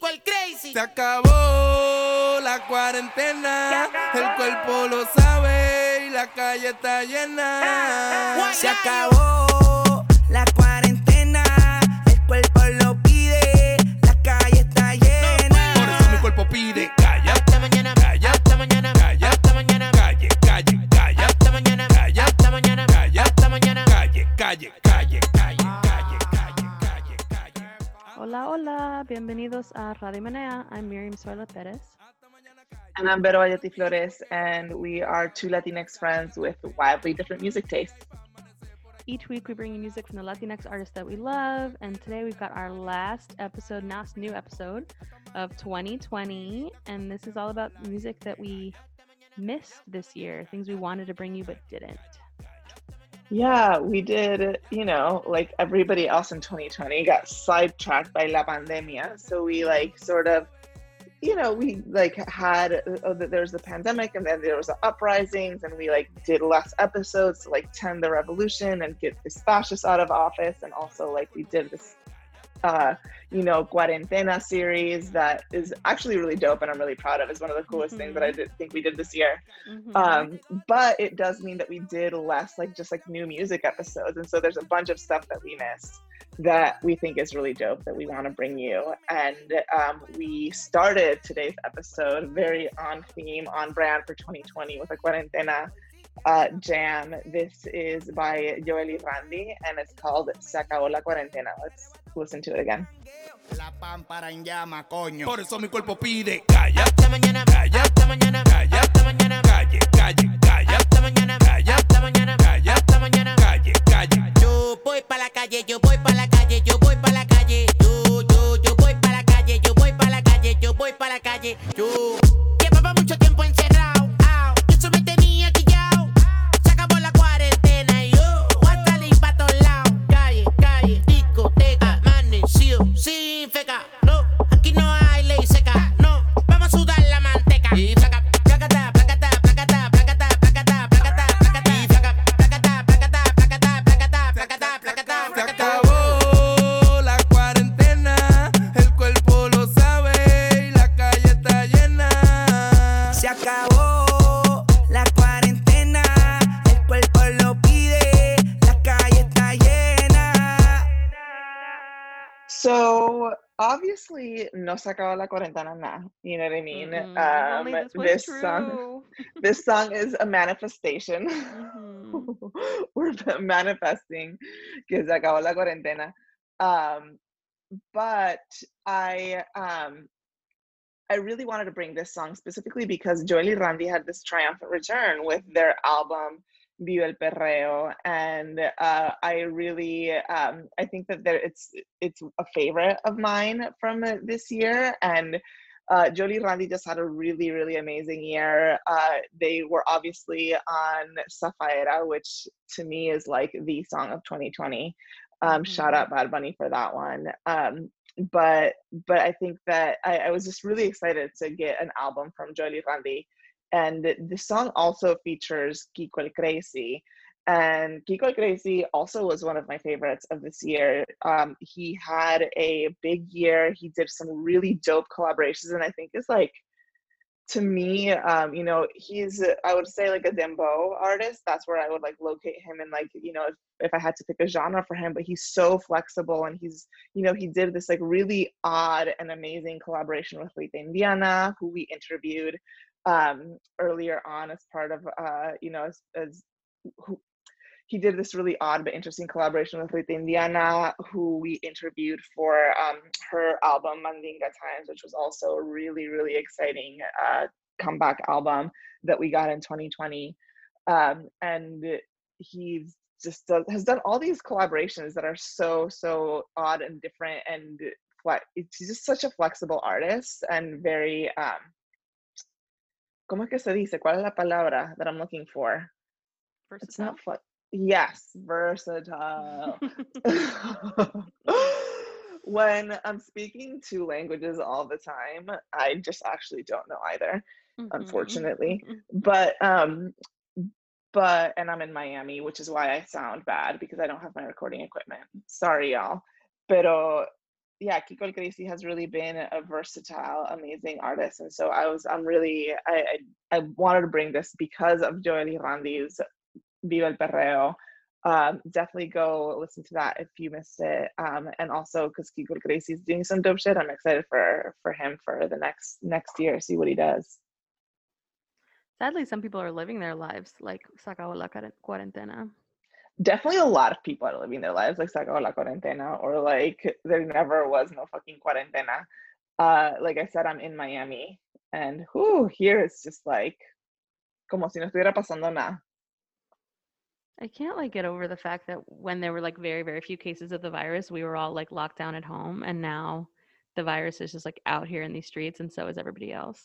El Crazy. Se acabó la cuarentena, el cuerpo lo sabe y la calle está llena. Se acabó hola, bienvenidos a Radio Menea. I'm Miriam Sola Perez. And I'm Vero Bayetti Flores, and we are two Latinx friends with wildly different music tastes. Each week we bring you music from the Latinx artists that we love, and today we've got our last episode, last new episode of 2020, and this is all about music that we missed this year, things we wanted to bring you but didn't. Yeah, we did, you know, like everybody else in 2020 got sidetracked by La Pandemia. So we like sort of, you know, we like had, uh, there's the pandemic and then there was the uprisings and we like did less episodes to like tend the revolution and get this fascist out of office. And also like we did this, uh, you know, Cuarentena series that is actually really dope and I'm really proud of. It's one of the coolest things that I did think we did this year. Mhm. um but it does mean that we did less like just like new music episodes and so there's a bunch of stuff that we missed that we think is really dope that we want to bring you and um, we started today's episode very on theme on brand for 2020 with a cuarentena uh, jam this is by joel y randy and it's called se acabó la cuarentena let's listen to it again La pámpara en llama, coño. Por eso mi cuerpo pide calla, Hasta mañana, calla, hasta mañana, calla, hasta mañana, calle, calle, calla, hasta mañana, calla, hasta mañana, calla, hasta mañana. calle, calle. Yo voy pa' la calle, yo voy pa' la calle, yo voy pa' la calle. Yo, yo, yo voy pa' la calle, yo voy pa' la calle, yo voy pa' la calle. Yo obviously, no se acabó la cuarentena now. You know what I mean? Mhm, Um, this this song, this song is a manifestation. Mhm. We're manifesting que se acabó la cuarentena. Um, but I um, I really wanted to bring this song specifically because Jowell y Randy had this triumphant return with their album Viva el Perreo, and uh, I really um, I think that there it's it's a favorite of mine from uh, this year, and uh, y Randy just had a really really amazing year. Uh, they were obviously on Safaera, which to me is like the song of 2020. Um, Shout Mhm. out Bad Bunny for that one. Um, but but I think that I, I was just really excited to get an album from y Randy. And the song also features Kiko el Crazy. And Kiko el Crazy also was one of my favorites of this year. Um, he had a big year. He did some really dope collaborations, and I think is like to me, um, you know, he's I would say like a dembow artist. That's where I would like locate him and like, you know, if, if I had to pick a genre for him, but he's so flexible and he's, you know, he did this like really odd and amazing collaboration with Rita Indiana, who we interviewed um earlier on as part of uh, you know, as, as who he did this really odd but interesting collaboration with Rita Indiana, who we interviewed for um, her album Mandinga Times, which was also a really, really exciting uh, comeback album that we got in 2020. Um, and he's just does, has done all these collaborations that are so, so odd and different. And fle- he's just such a flexible artist and very, um, ¿cómo es que se dice? ¿Cuál es la palabra that I'm looking for? It's Versatile. not fun. Yes, versatile. when I'm speaking two languages all the time, I just actually don't know either, Mhm. unfortunately. But um but and I'm in Miami, which is why I sound bad because I don't have my recording equipment. Sorry y'all. Pero yeah, Kiko Crazy has really been a versatile, amazing artist, and so I was, I'm really, I, I, I wanted to bring this because of Jowell Randy's Viva el Perreo. Um, definitely go listen to that if you missed it, um, and also because Kiko Crazy is doing some dope shit. I'm excited for for him for the next next year, see what he does. Sadly, some people are living their lives like se acabó la cuaren- cuarentena. Definitely a lot of people are living their lives like acabó la cuarentena or like there never was no fucking cuarentena. Uh, like I said, I'm in Miami and whew, here it's just like como si no estuviera pasando nada. I can't like get over the fact that when there were like very very few cases of the virus, we were all like locked down at home, and now the virus is just like out here in these streets, and so is everybody else.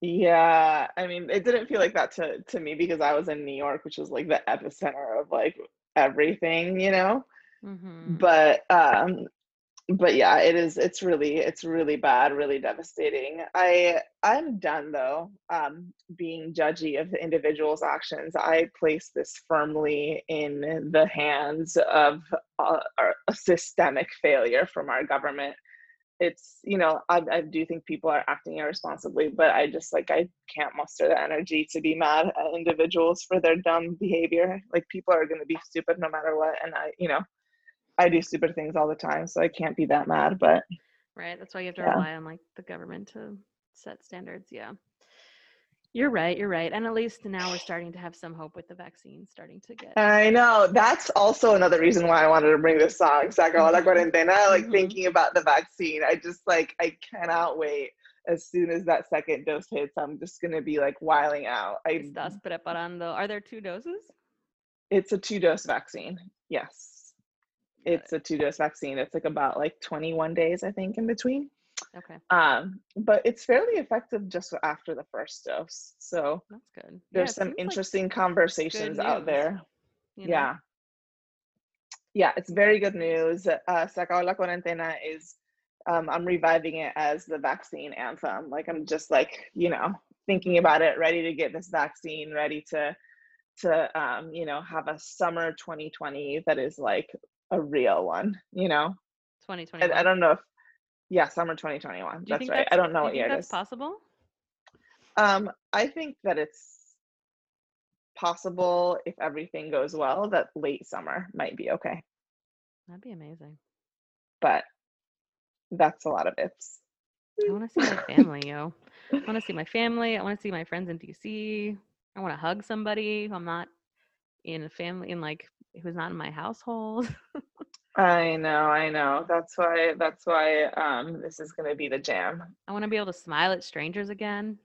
Yeah, I mean, it didn't feel like that to to me because I was in New York, which was like the epicenter of like everything, you know. Mm-hmm. But um but yeah, it is it's really it's really bad, really devastating. I I'm done though um being judgy of the individual's actions. I place this firmly in the hands of uh, a systemic failure from our government it's you know I, I do think people are acting irresponsibly but i just like i can't muster the energy to be mad at individuals for their dumb behavior like people are going to be stupid no matter what and i you know i do stupid things all the time so i can't be that mad but Right. That's why you have to Yeah. rely on like the government to set standards. Yeah. You're right. You're right. And at least now we're starting to have some hope with the vaccine starting to get. i know that's also another reason why i wanted to bring this song se la cuarentena like Mhm. thinking about the vaccine i just like i cannot wait as soon as that second dose hits i'm just going to be like wiling out i Estás preparando. Are there two doses? It's a two dose vaccine. Yes. Got It's a two dose vaccine. It's like about like 21 days, I think, in between. Okay. Um, but it's fairly effective just after the first dose. So That's good. There's it some seems like interesting conversations out there. you know? Yeah. Yeah, it's very good news. Uh, Se acabó la cuarentena is, um, I'm reviving it as the vaccine anthem. Like I'm just like, you know, thinking about it, ready to get this vaccine, ready to, to, um, you know, have a summer 2020 that is like a real one, you know? I, I don't know if, yeah, summer 2021. Do you That's right. I don't know do what year it that's is. possible? Um, I think that it's possible if everything goes well that late summer might be okay, That'd be amazing. but that's a lot of ifs. I want to see my family, yo. I want to see my family. I want to see my friends in DC. I want to hug somebody who I'm not in a family in like who's not in my household. I know, I know. That's why that's why um this is gonna be the jam. I want to be able to smile at strangers again.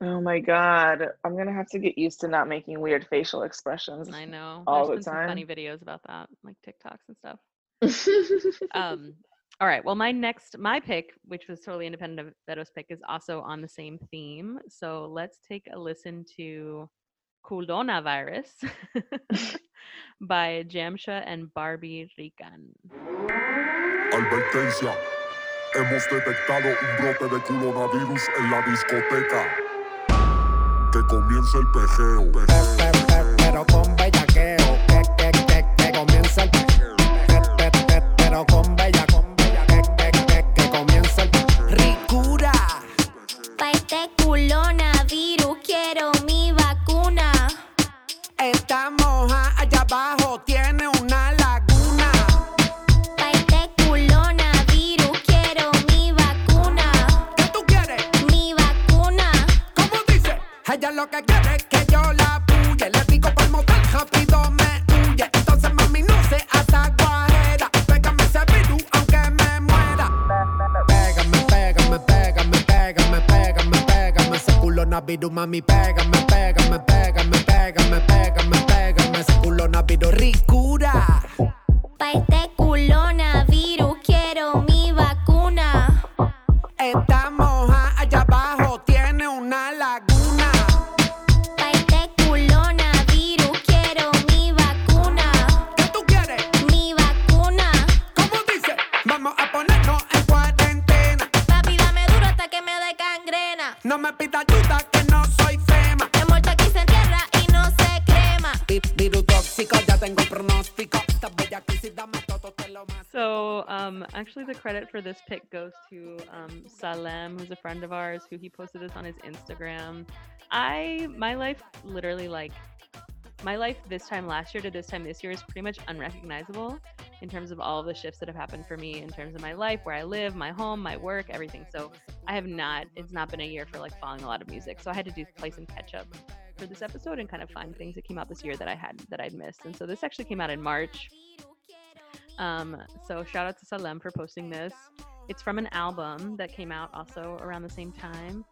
Oh my god. I'm gonna have to get used to not making weird facial expressions. I know. All There's the some funny videos about that, like TikToks and stuff. Um, all right. Well, my next, my pick, which was totally independent of Vero's pick, is also on the same theme. So let's take a listen to Culona Virus by Jamsha and Barbie Rican. Advertencia. Hemos detectado un brote de coronavirus en la discoteca. Que comience el pejeo. Pero mami, actually, the credit for this pick goes to um, Salem, who's a friend of ours, who he posted this on his Instagram. I my life literally like my life this time last year to this time this year is pretty much unrecognizable in terms of all the shifts that have happened for me in terms of my life, where I live, my home, my work, everything. So I have not. It's not been a year for like following a lot of music. So I had to do play some catch up for this episode and kind of find things that came out this year that I had that I'd missed. And so this actually came out in March. Um, so shout out to Salem for posting this. It's from an album that came out also around the same time.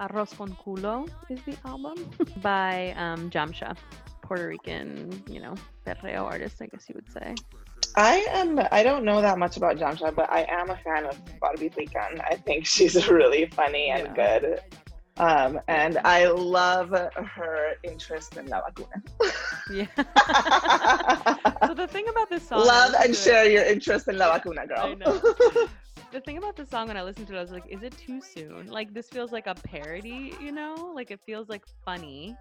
Arroz con culo is the album by um, Jamsha, Puerto Rican, you know, perreo artist, I guess you would say. I am. I don't know that much about Jamsha, but I am a fan of Barbie Rican. I think she's really funny and Yeah. good. Um, and I love her interest in La Vacuna. Yeah. thing about this song, love and it- share your interest in La Vacuna, girl. I know. the thing about this song when I listened to it, I was like, is it too soon? Like this feels like a parody, you know? Like it feels like funny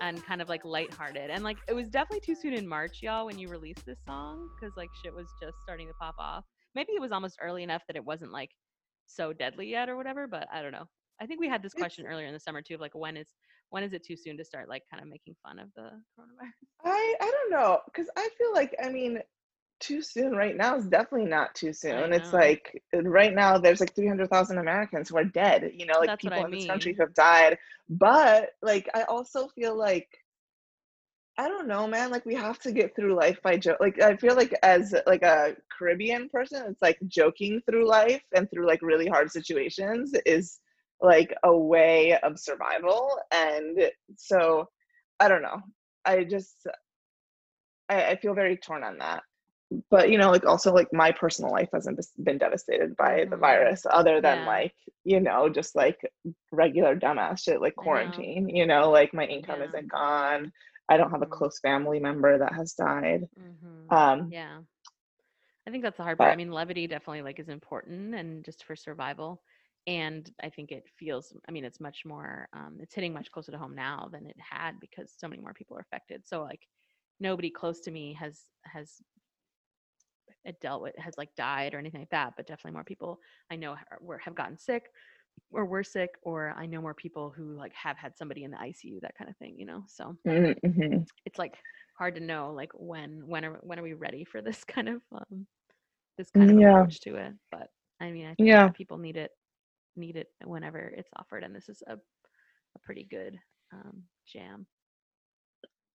and kind of like lighthearted. And like it was definitely too soon in March, y'all, when you released this song, because like shit was just starting to pop off. Maybe it was almost early enough that it wasn't like so deadly yet or whatever, but I don't know. I think we had this question earlier in the summer too, of like when is when is it too soon to start like kind of making fun of the coronavirus? I I don't know because I feel like I mean too soon right now is definitely not too soon. It's like uh, right now there's like 300,000 Americans who are dead, you know, like That's people in this country who have died. But like I also feel like I don't know, man, like we have to get through life by joke. Like I feel like as like a Caribbean person, it's like joking through life and through like really hard situations is like a way of survival. And so I don't know. I just I, I feel very torn on that. But you know, like also like my personal life hasn't been devastated by the Mhm. virus, other than Yeah. like you know just like regular dumbass shit like quarantine. You know, like my income Yeah. isn't gone. I don't have a Mhm. close family member that has died. Mm-hmm. Um, Yeah. I think that's the hard part. I mean, levity definitely like is important and just for survival. And I think it feels, I mean, it's much more, um, it's hitting much closer to home now than it had because so many more people are affected. So like nobody close to me has, has dealt with, has like died or anything like that, but definitely more people I know were, have gotten sick or were sick, or I know more people who like have had somebody in the ICU, that kind of thing, you know? So mhm, mhm. it's like hard to know like when when are when are we ready for this kind of um this kind of Yeah. approach to it but i mean i think Yeah. people need it need it whenever it's offered and this is a, a pretty good um jam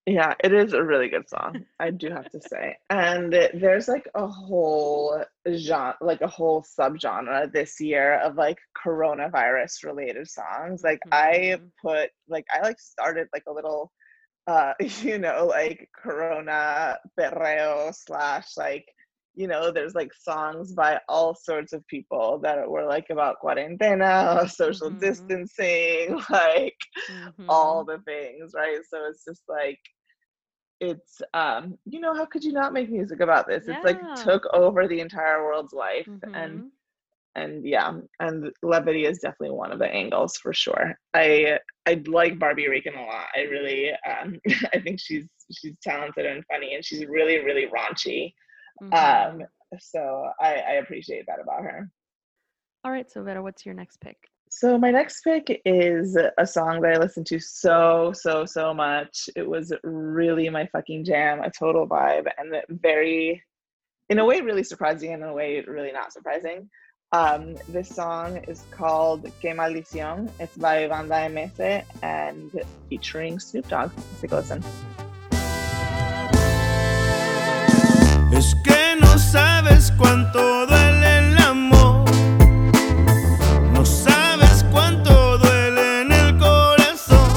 Yeah, it is a really good song. I do have to say. And there's like a whole genre, like a whole subgenre this year of like coronavirus related songs. Like I Mhm. put like I like started like a little uh you know like corona perreo slash like you know there's like songs by all sorts of people that were like about cuarentena social Mhm. distancing like Mm-hmm. all the things, right? So it's just like it's um you know how could you not make music about this? It's like took over the entire world's life and Mhm. and yeah, and levity is definitely one of the angles for sure. I I like Barbie Rican a lot. I really um I think she's she's talented and funny and she's really really raunchy. Mhm. Um so I I appreciate that about her. all right so vera what's your next pick So my next pick is a song that I listened to so so so much. It was really my fucking jam, a total vibe, and very, in a way, really surprising, and in a way, really not surprising. Um, this song is called "Que Maldición." It's by Banda MS and featuring Snoop Dogg. Let's take a listen. Es que no sabes cuánto duele el amor. No sabes cuánto duele en el corazón.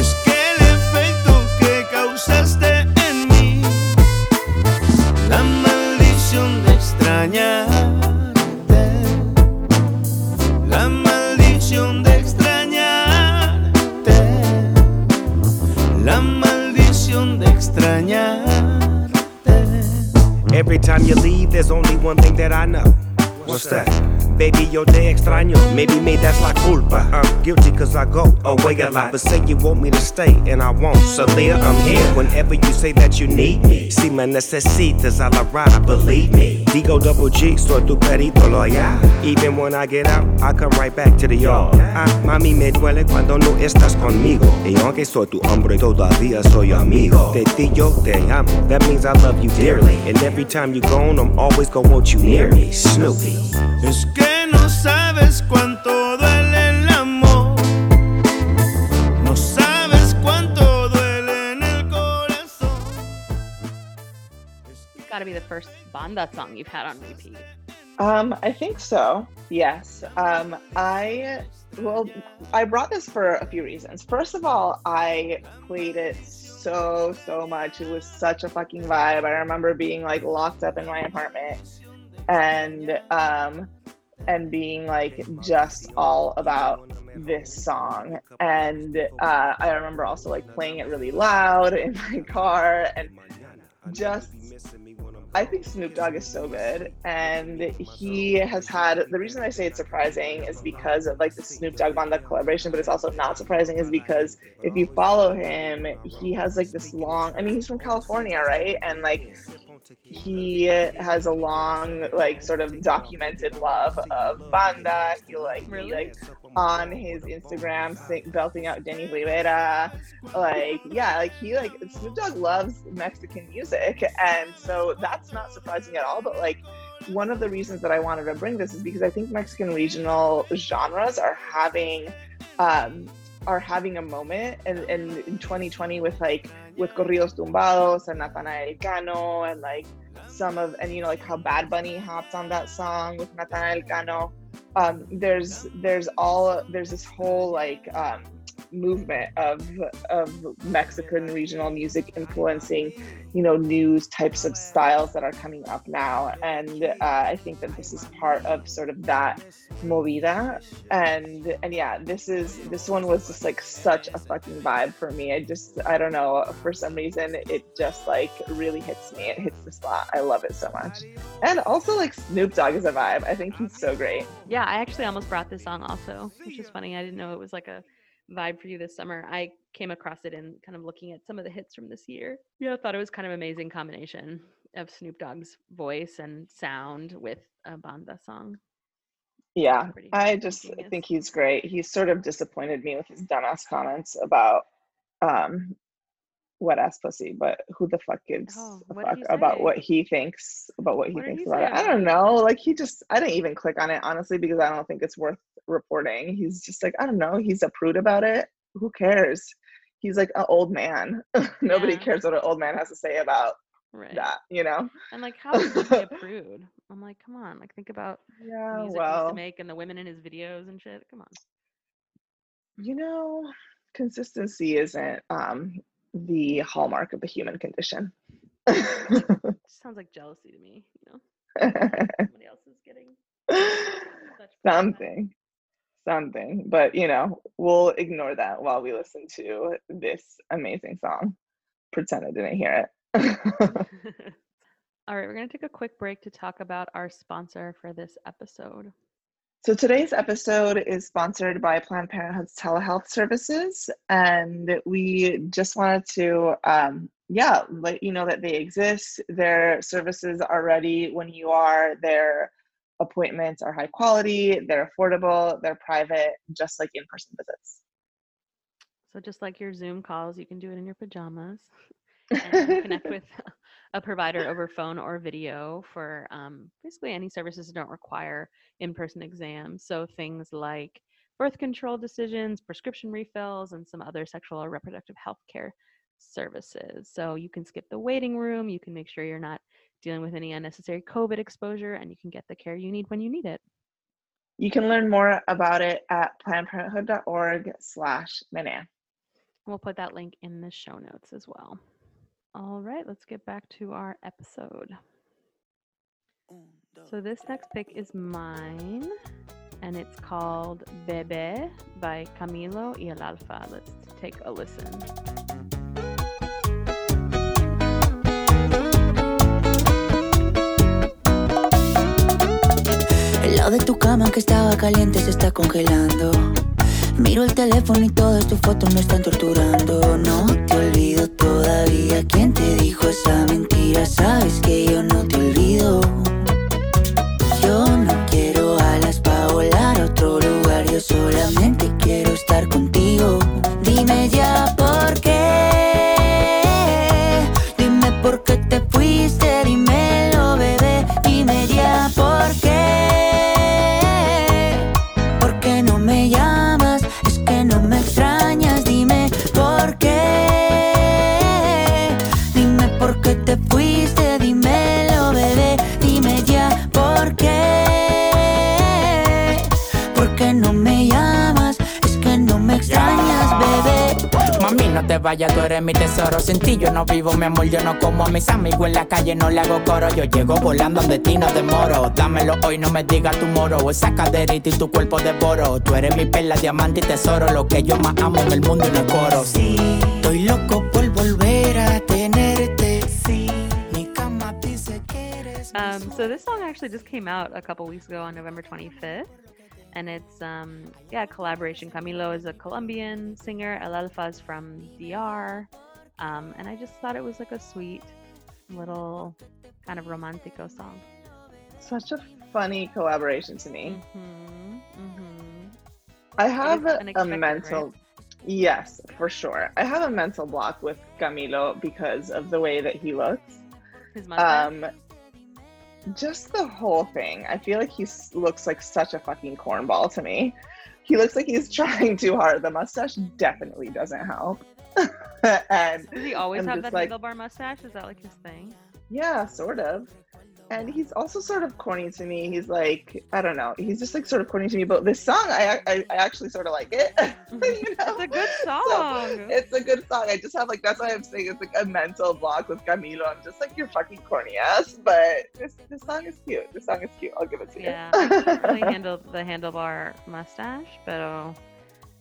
Es que el efecto que causaste en mí, la maldición de extrañarte, la maldición de extrañarte, Every time you leave, there's only one thing that I know. What's that? Baby, yo te extraño. Maybe me that's la culpa. I'm guilty cause I go away a lot. But say you want me to stay and I won't. So Leah, I'm here whenever you say that you need me. Si me necesitas a la ride, believe me. Digo double G, soy tu perito loyal. Even when I get out, I come right back to the yard. Ah, mami, me duele cuando no estás conmigo. Y aunque soy tu hombre, todavía soy amigo. De ti yo te amo. That means I love you dearly. And every time you're gone, I'm always gonna want you near me. Snoopy. Es que no sabes cuánto duele el amor. No sabes cuánto duele en el corazón. It's got to be the first banda song you've had on repeat. Um, I think so. Yes. Um, I well, I brought this for a few reasons. First of all, I played it so so much. It was such a fucking vibe. I remember being like locked up in my apartment and um and being like just all about this song. And uh, I remember also like playing it really loud in my car and just I think Snoop Dogg is so good, and he has had the reason I say it's surprising is because of like the Snoop Dogg Banda collaboration, but it's also not surprising is because if you follow him, he has like this long. I mean, he's from California, right? And like he has a long, like sort of documented love of banda. He like he, like on his Instagram sing, belting out Jenni Rivera. Like yeah, like he like Snoop Dogg loves Mexican music, and so that's not surprising at all. But like one of the reasons that I wanted to bring this is because I think Mexican regional genres are having um, are having a moment and, and in 2020 with like with corridos tumbados and Natanael Cano and like some of and you know like how Bad Bunny hopped on that song with Natanael Cano. Um, there's there's all there's this whole like um, movement of of Mexican regional music influencing you know news types of styles that are coming up now. And uh, i think that this is part of sort of that movida. And and yeah this is this one was just like such a fucking vibe for me. I just i don't know for some reason it just like really hits me. It hits the spot. I love it so much. And also like snoop dogg is a vibe. I think he's so great. Yeah, I actually almost brought this song also, which is funny. I didn't know it was like a vibe for you this summer. I came across it in kind of looking at some of the hits from this year. Yeah, I thought it was kind of amazing combination of Snoop Dogg's voice and sound with a banda song. yeah i just genius. think he's great he sort of disappointed me with his dumbass comments about um wet ass pussy, but who the fuck gives Oh, a fuck about what he thinks about what he What thinks about it? I don't know. Like he just I didn't even click on it honestly because I don't think it's worth reporting. He's just like, I don't know, he's a prude about it. Who cares? He's like an old man. Nobody Yeah. cares what an old man has to say about Right. that, you know? And like, how is he a prude? I'm like, come on, like think about the Yeah, music he used well, to make and the women in his videos and shit. Come on. you know, consistency isn't um the hallmark of the human condition. sounds like jealousy to me, you know. Somebody else is getting something something but you know we'll ignore that while we listen to this amazing song. Pretend i didn't hear it. All right, we're going to take a quick break to talk about our sponsor for this episode. so today's episode is sponsored by planned parenthood's telehealth services and we just wanted to um, yeah let you know that they exist. Their services are ready when you are. Their appointments are high quality they're affordable they're private just like in-person visits So, just like your Zoom calls, you can do it in your pajamas and connect with a provider over phone or video for um, basically any services that don't require in person exams. So, things like birth control decisions, prescription refills, and some other sexual or reproductive health care services. So, you can skip the waiting room, you can make sure you're not dealing with any unnecessary COVID exposure, and you can get the care you need when you need it. You can learn more about it at plannedparenthood.org slash Manan. We'll put that link in the show notes as well. All right, let's get back to our episode. So, this next pick is mine, and it's called Bebe by Camilo y el Alfa. Let's take a listen. De tu cama que estaba caliente se está congelando. Miro el teléfono y todas tus fotos me están torturando. No te olvido todavía. ¿Quién te dijo esa mentira? Sabes que yo no te olvido. Te vayas, tú eres mi tesoro. Sin ti yo no vivo, mi amor, yo no como a mis amigos en la calle, no le hago coro. Yo llego volando donde ti no demoro. Dámelo hoy, no me digas tu moro. Esa caderita y tu cuerpo devoro. Tú eres mi perla, diamante y tesoro. Lo que yo más amo en el mundo y no el coro. Sí, estoy loco por volver a tenerte. Sí, Um, so this song actually just came out a couple weeks ago on November 25th, and it's um, yeah, collaboration. Camilo is a Colombian singer, El Alfa is from DR, um, and I just thought it was like a sweet little kind of romantico song. Such a funny collaboration to me. Mm-hmm, mm-hmm. I have a mental right? yes, for sure. I have a mental block with Camilo because of the way that he looks. His mustache. Um just the whole thing. I feel like he looks like such a fucking cornball to me. He looks like he's trying too hard. The mustache definitely doesn't help. and Does he always have that like- handlebar mustache? Is that like his thing? Yeah, sort of. And he's also sort of corny to me. He's like, I don't know. He's just like sort of corny to me. But this song, I I, I actually sort of like it. you know? It's a good So, song. it's a good song. I just have like that's why I'm saying it's like a mental block with Camilo. I'm just like you're fucking corny ass, but this this song is cute. This song is cute. I'll give it to you. Yeah, I can't really handle the handlebar mustache, but uh,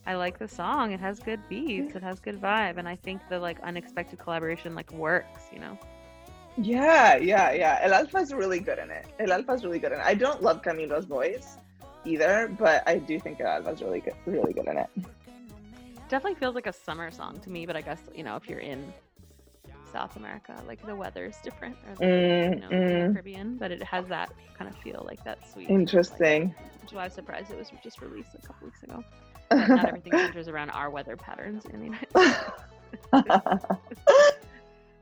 I like the song. It has good beats. It has good vibe, and I think the like unexpected collaboration like works. You know. Yeah, yeah, yeah. El Alfa's really good in it. El Alfa's really good in it. I don't love Camilo's voice either, but I do think El Alfa's really good, really good in it. Definitely feels like a summer song to me, but I guess you know if you're in South America, like the weather's different, or like, you know, Mm, mm. Caribbean, but it has that kind of feel, like that sweet. Interesting. Like, which is why I was surprised it was just released a couple weeks ago. But not everything centers around our weather patterns in the United States.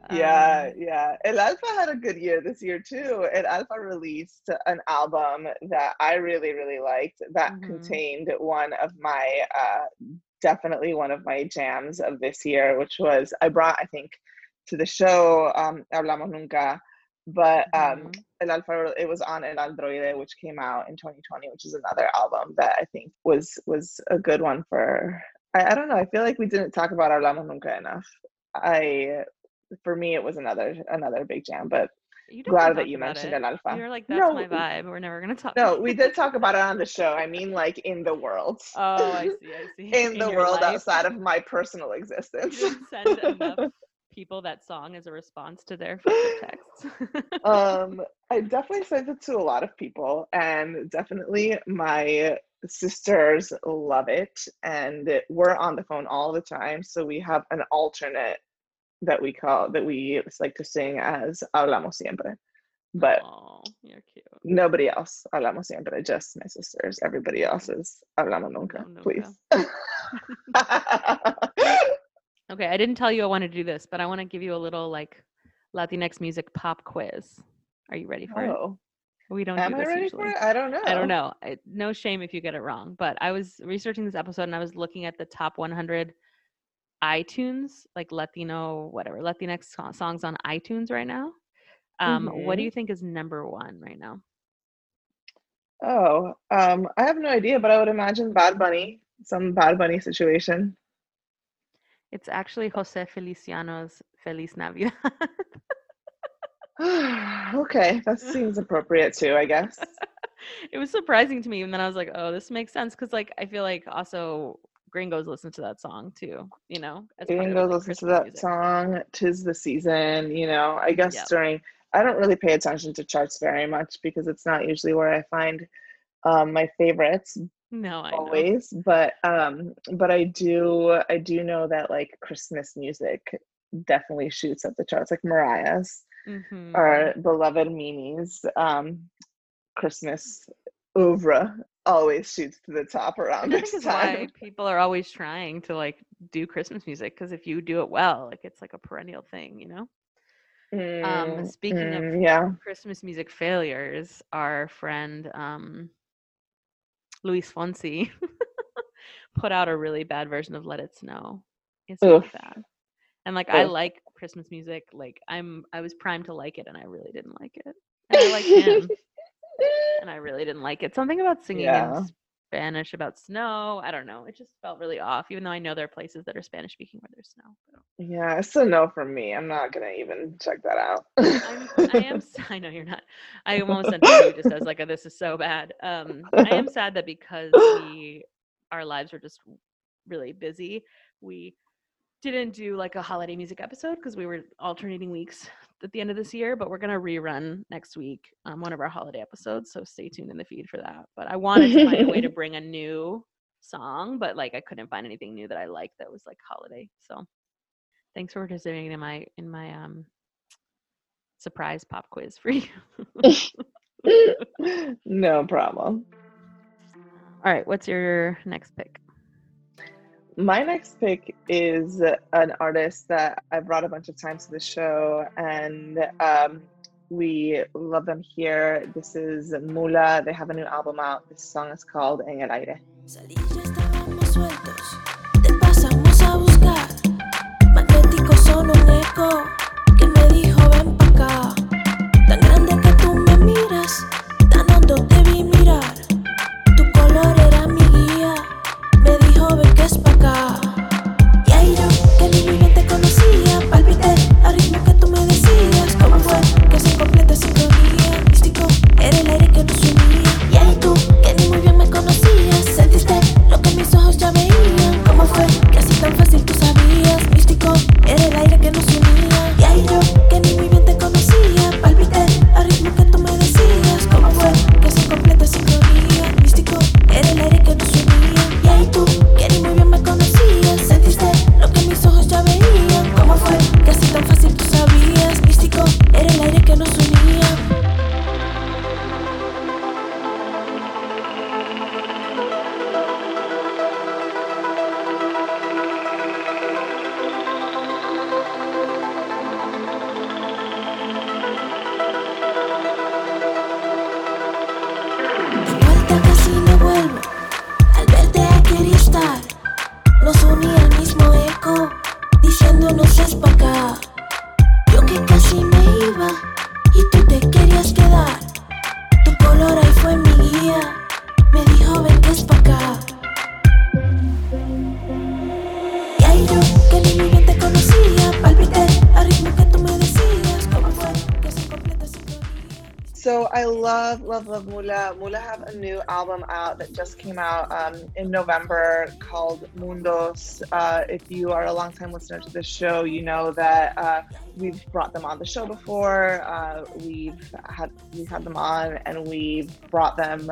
yeah, Um, yeah. El Alfa had a good year this year too. El Alfa released an album that I really, really liked that Mhm. contained one of my uh definitely one of my jams of this year, which was I brought, I think, to the show um Hablamos Nunca. But um Mhm. El Alfa it was on El Androide, which came out in 2020, which is another album that I think was was a good one for I, I don't know, I feel like we didn't talk about Hablamos Nunca enough. I for me it was another another big jam, but glad that you mentioned it. El Alfa. You're like, that's No, my vibe. We're never gonna talk. No, we did talk about it on the show. I mean like in the world. Oh, I see. I see. in the world life, outside of my personal existence. send enough people that song as a response to their texts. um I definitely sent it to a lot of people and definitely my sisters love it and we're on the phone all the time so we have an alternate that we call that we like to sing as hablamos siempre but you're cute. nobody else hablamos siempre just my sisters everybody else is hablamos nunca No, please Okay, I didn't tell you I wanted to do this, but I want to give you a little like Latinx music pop quiz. Are you ready for it? oh We don't am do i this ready usually. for it i don't know I don't know. I, no shame if you get it wrong, but I was researching this episode and I was looking at the top 100 iTunes, like Latino, whatever, Latinx so- songs on iTunes right now. Um, What do Mhm. you think is number one right now? Oh, um, I have no idea, but I would imagine Bad Bunny, some Bad Bunny situation. It's actually Jose Feliciano's Feliz Navidad. okay, that seems appropriate too, I guess. it was surprising to me, and then I was like, "Oh, this makes sense," because like I feel like also gringos listen to that song too. You know, as part of, like, listens to that music. song, Tis the Season, you know, I guess Yep. during, I don't really pay attention to charts very much because it's not usually where I find um, my favorites No, I know. always, but um, but I do I do know that like Christmas music definitely shoots up the charts, like Mariah's Mhm. or beloved Mimi's um, Christmas oeuvre always shoots to the top around this it's why time. people are always trying to like do Christmas music because if you do it well, like it's like a perennial thing, you know. Um, Mm, speaking of mm, yeah. Christmas music failures, our friend um, Luis Fonsi put out a really bad version of "Let It Snow." It's really bad, and like I like Christmas music. Like I'm, I was primed to like it, and I really didn't like it. And I like him, really didn't like it. Something about singing Yeah. in Spanish about snow. I don't know. It just felt really off, even though I know there are places that are Spanish speaking where there's snow. Yeah, it's a no from me. I'm not gonna even check that out. I'm, I am. I know you're not. I almost sent you just as like a, this is so bad. Um, I am sad that because we, our lives were just really busy, we didn't do like a holiday music episode because we were alternating weeks at the end of this year. But we're gonna rerun next week um, one of our holiday episodes, so stay tuned in the feed for that. But I wanted to find a way to bring a new song, but like I couldn't find anything new that I liked that was like holiday. So thanks for participating in my in my um surprise pop quiz for you. no problem. All right, what's your next pick? My next pick is an artist that I've brought a bunch of times to the show, and um, we love them here. This is Mula. They have a new album out. This song is called En el Aire. Casi me iba, y tú te querías quedar. Love, love, love Mula. Mula have a new album out that just came out um, in November called Mundos. Uh, if you are a longtime listener to this show, you know that uh, we've brought them on the show before. Uh, we've had we've had them on, and we've brought them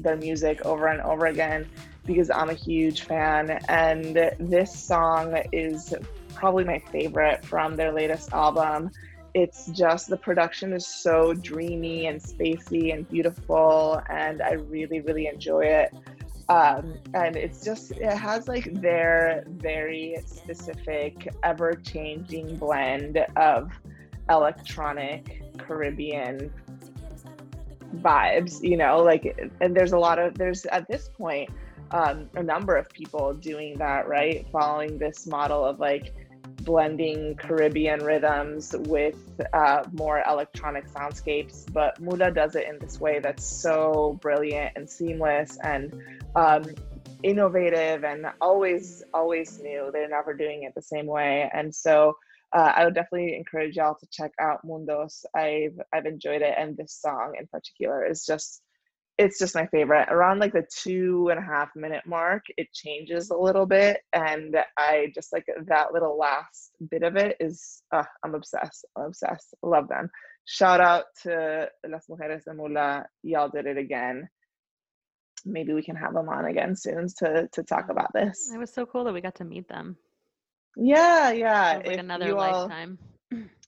their music over and over again because I'm a huge fan. And this song is probably my favorite from their latest album it's just the production is so dreamy and spacey and beautiful and i really really enjoy it. Um, and it's just it has like their very specific ever changing blend of electronic caribbean vibes you know like and there's a lot of there's at this point um, a number of people doing that right? Following this model of like blending Caribbean rhythms with uh, more electronic soundscapes. But Mula does it in this way that's so brilliant and seamless and um, innovative and always, always new. They're never doing it the same way. And so uh, I would definitely encourage y'all to check out Mundos. I've I've enjoyed it, and this song in particular is just it's just my favorite. Around like the two and a half minute mark, it changes a little bit, and I just like that little last bit of it is uh, I'm obsessed. I'm obsessed. Love them. Shout out to Las Mujeres de Mula. Y'all did it again. maybe we can have them on again soon to to talk about this. It was so cool that we got to meet them. Yeah, yeah. Like another you all- lifetime.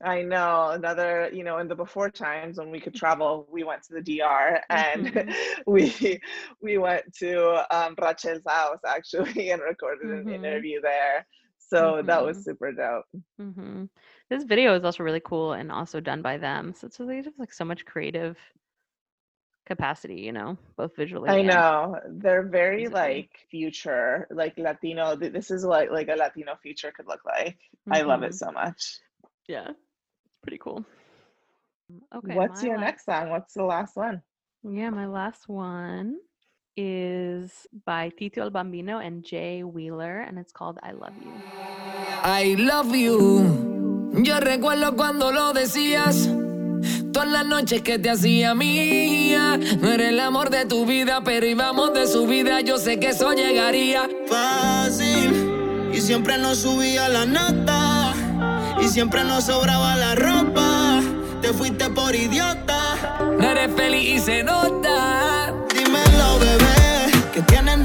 I know another, you know, in the before times when we could travel, we went to the DR and Mhm. we we went to um, Rachel's house actually and recorded Mhm. an interview there. So that was Mhm. super dope. hmm This video is also really cool and also done by them. So it's really just like so much creative capacity, you know, both visually. I know they're very like future, like Latino. This is what like a Latino future could look like. I love it so much. Yeah, it's pretty cool. Okay. What's your la- next song? What's the last one? Yeah, my last one is by Tito El Bambino and Jay Wheeler, and it's called I Love You. I love you. Yo recuerdo cuando lo decías. Todas las noches que te hacía mía. No era el amor de tu vida, pero íbamos de su vida. Yo sé que eso llegaría. fácil y siempre nos subía la nota y siempre nos sobraba la ropa. Te fuiste por idiota. No eres feliz y se nota. Dímelo, bebé, que tienes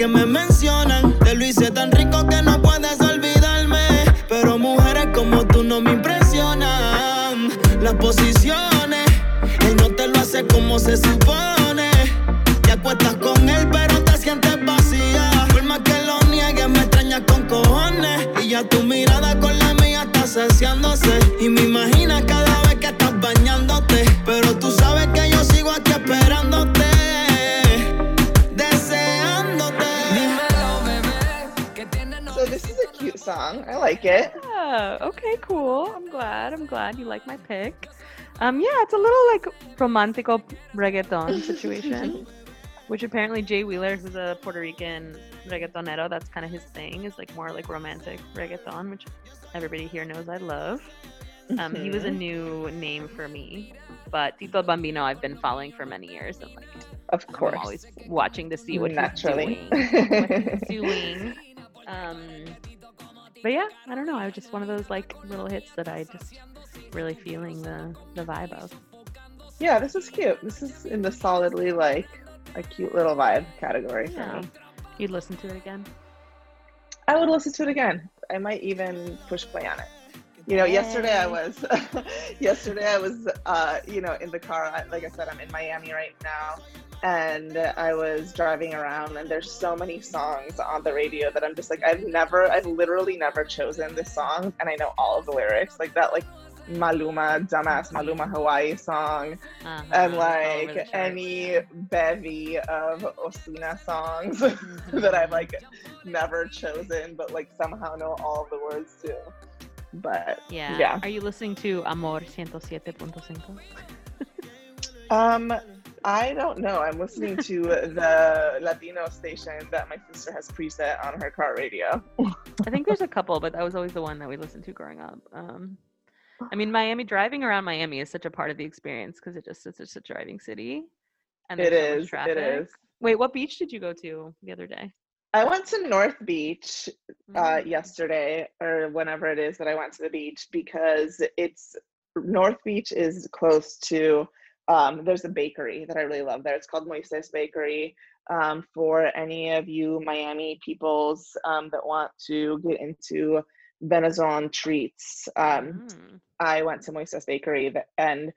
que me mencionan. Te lo hice tan rico que no puedes olvidarme. Pero mujeres como tú no me impresionan. Las posiciones, él no te lo hace como se supone. Te acuestas con él, pero te sientes vacía. Por más que lo niegues, me extrañas con cojones. Y ya tu mirada con la mía está saciándose. Song. I like it. Yeah, okay, cool. I'm glad. I'm glad you like my pick. Um, yeah, it's a little like romantico reggaeton situation, which apparently Jay Wheeler, who's a Puerto Rican reggaetonero, that's kind of his thing, is like more like romantic reggaeton, which everybody here knows I love. Um, he was a Mhm. new name for me, but Tito Bambino I've been following for many years, and like Of I'm course. always watching to see what Naturally. he's doing. what he's doing. Um, but yeah, I don't know. I was just one of those like little hits that I just really feeling the the vibe of. yeah, this is cute. This is in the solidly like a cute little vibe category for Yeah. me. You'd listen to it again. I would listen to it again. I might even push play on it. You know, yesterday I was, yesterday I was, uh, you know, in the car. I, like I said, I'm in Miami right now, and I was driving around, and there's so many songs on the radio that I'm just like, I've never, I've literally never chosen this song, and I know all of the lyrics, like that, like Maluma, dumbass Maluma Hawaii song, Uh-huh, and all over the like any bevy of Ozuna songs Mhm. that I've like never chosen, but like somehow know all of the words too. But Yeah. yeah. Are you listening to Amor 107.5? um, I don't know. I'm listening to the Latino station that my sister has preset on her car radio. I think there's a couple, but that was always the one that we listened to growing up. Um, I mean, Miami driving around Miami is such a part of the experience because it just it's just a driving city, And it so is. Traffic. It is. Wait, what beach did you go to the other day? I went to North Beach uh, Mm. yesterday or whenever it is that I went to the beach because it's North Beach is close to um, there's a bakery that I really love there. It's called Moises Bakery. Um, for any of you Miami peoples um, that want to get into Venezuelan treats, um, Mm. I went to Moises Bakery and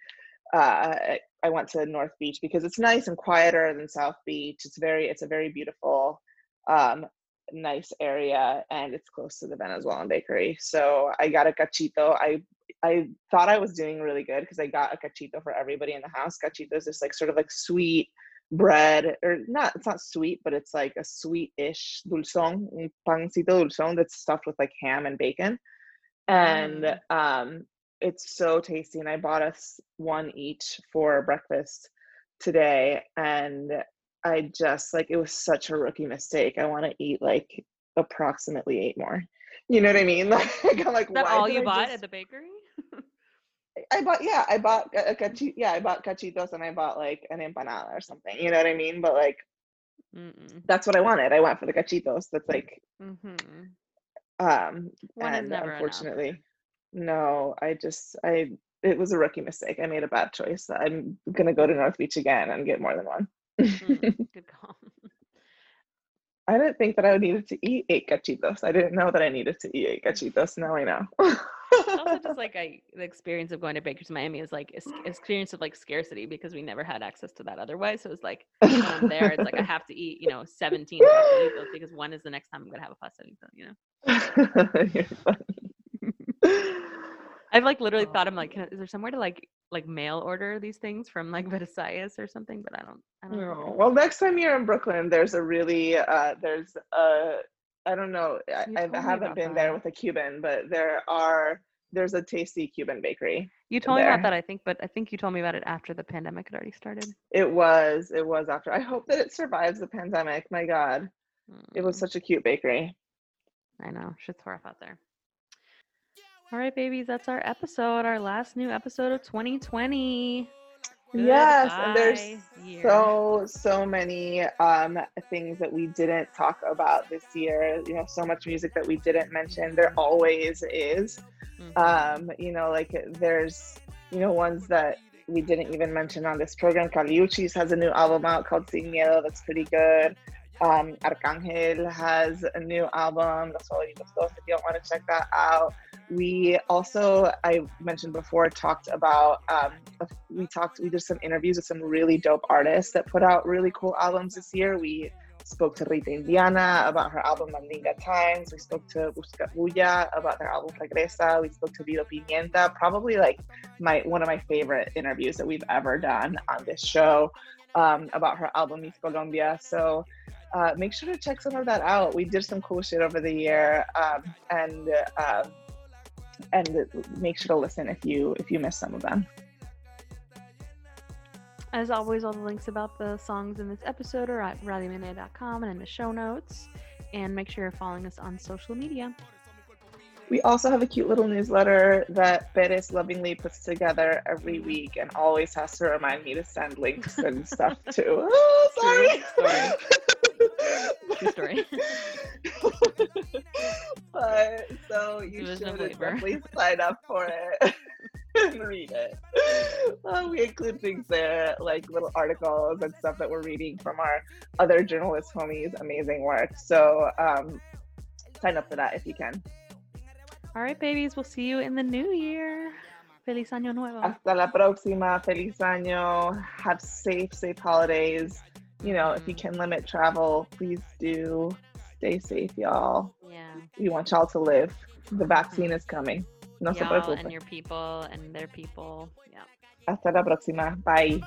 uh, I went to North Beach because it's nice and quieter than South Beach. It's very, it's a very beautiful, um, nice area, and it's close to the Venezuelan bakery. So I got a cachito. I I thought I was doing really good because I got a cachito for everybody in the house. Cachito is this like sort of like sweet bread, or not. It's not sweet, but it's like a sweet-ish dulzón, un pancito dulzón that's stuffed with like ham and bacon, and Mm. um it's so tasty and i bought us one each for breakfast today and i just like it was such a rookie mistake i want to eat like approximately eight more. You know what I mean? Like I'm like, Is that why all you I bought just- at the bakery? I bought yeah, I bought a, a cachi- yeah, I bought cachitos and I bought like an empanada or something. You know what I mean? But like Mm-mm. that's what I wanted. I went for the cachitos. That's like Mm-hmm. um One and never enough. unfortunately no, I just I it was a rookie mistake. I made a bad choice. I'm gonna go to North Beach again and get more than one. Mm, good call. I didn't think that I needed to eat eight cachitos. I didn't know that I needed to eat eight cachitos. Now I know. Also just like I, the experience of going to Baker's Miami is like experience of like scarcity because we never had access to that otherwise. So it's like when I'm there, it's like I have to eat, you know, 17 pastelitos because one is the next time I'm gonna have a pastelito, you know. I've like literally thought I'm like, can, is there somewhere to like like mail order these things from like Versailles or something? But I don't, I don't know. No. Well, next time you're in Brooklyn, there's a really uh, there's a I don't know. I, I haven't been there with a Cuban, but there are there's a tasty Cuban bakery. You told me about that, I think, but I think you told me about it after the pandemic had already started. It was it was after. I hope that it survives the pandemic. My God, it was Mm, such a cute bakery. I know, shit's rough out there. All right, babies, that's our episode, our last new episode of 2020. Yes, and there's year. so so many um things that we didn't talk about this year. You know, so much music that we didn't mention. There always is. Mhm. Um, you know, like there's you know ones that we didn't even mention on this program. Kali Uchis has a new album out called Sin Miedo that's pretty good. Um, Arcangel has a new album, Los Favoritos Dos, if you don't want to check that out. We also, I mentioned before, talked about, um, we talked, we did some interviews with some really dope artists that put out really cool albums this year. We spoke to Rita Indiana about her album Mandinga Times. We spoke to Buscabulla about their album Regresa. We spoke to Lido Pimienta, probably like my one of my favorite interviews that we've ever done on this show um, about her album Miss Colombia. So uh, make sure to check some of that out. We did some cool shit over the year, um, and uh, and make sure to listen if you if you miss some of them. As always, all the links about the songs in this episode are at radiomene.com and in the show notes. And make sure you're following us on social media. We also have a cute little newsletter that Perez lovingly puts together every week and always has to remind me to send links and stuff too. Oh, sorry. True story. but so you should definitely sign up for it and read it. We include things there like little articles and stuff that we're reading from our other journalist homies' amazing work. So um, sign up for that if you can. All right, babies, we'll see you in the new year. Feliz Año Nuevo. Hasta la próxima. Feliz año. Have safe, safe holidays. You know, if you can limit travel, please do. Stay safe, y'all. Yeah. We want y'all to live. The vaccine is coming. No se Y'all preocupen. and your people and their people. Yeah. Hasta la próxima. Bye.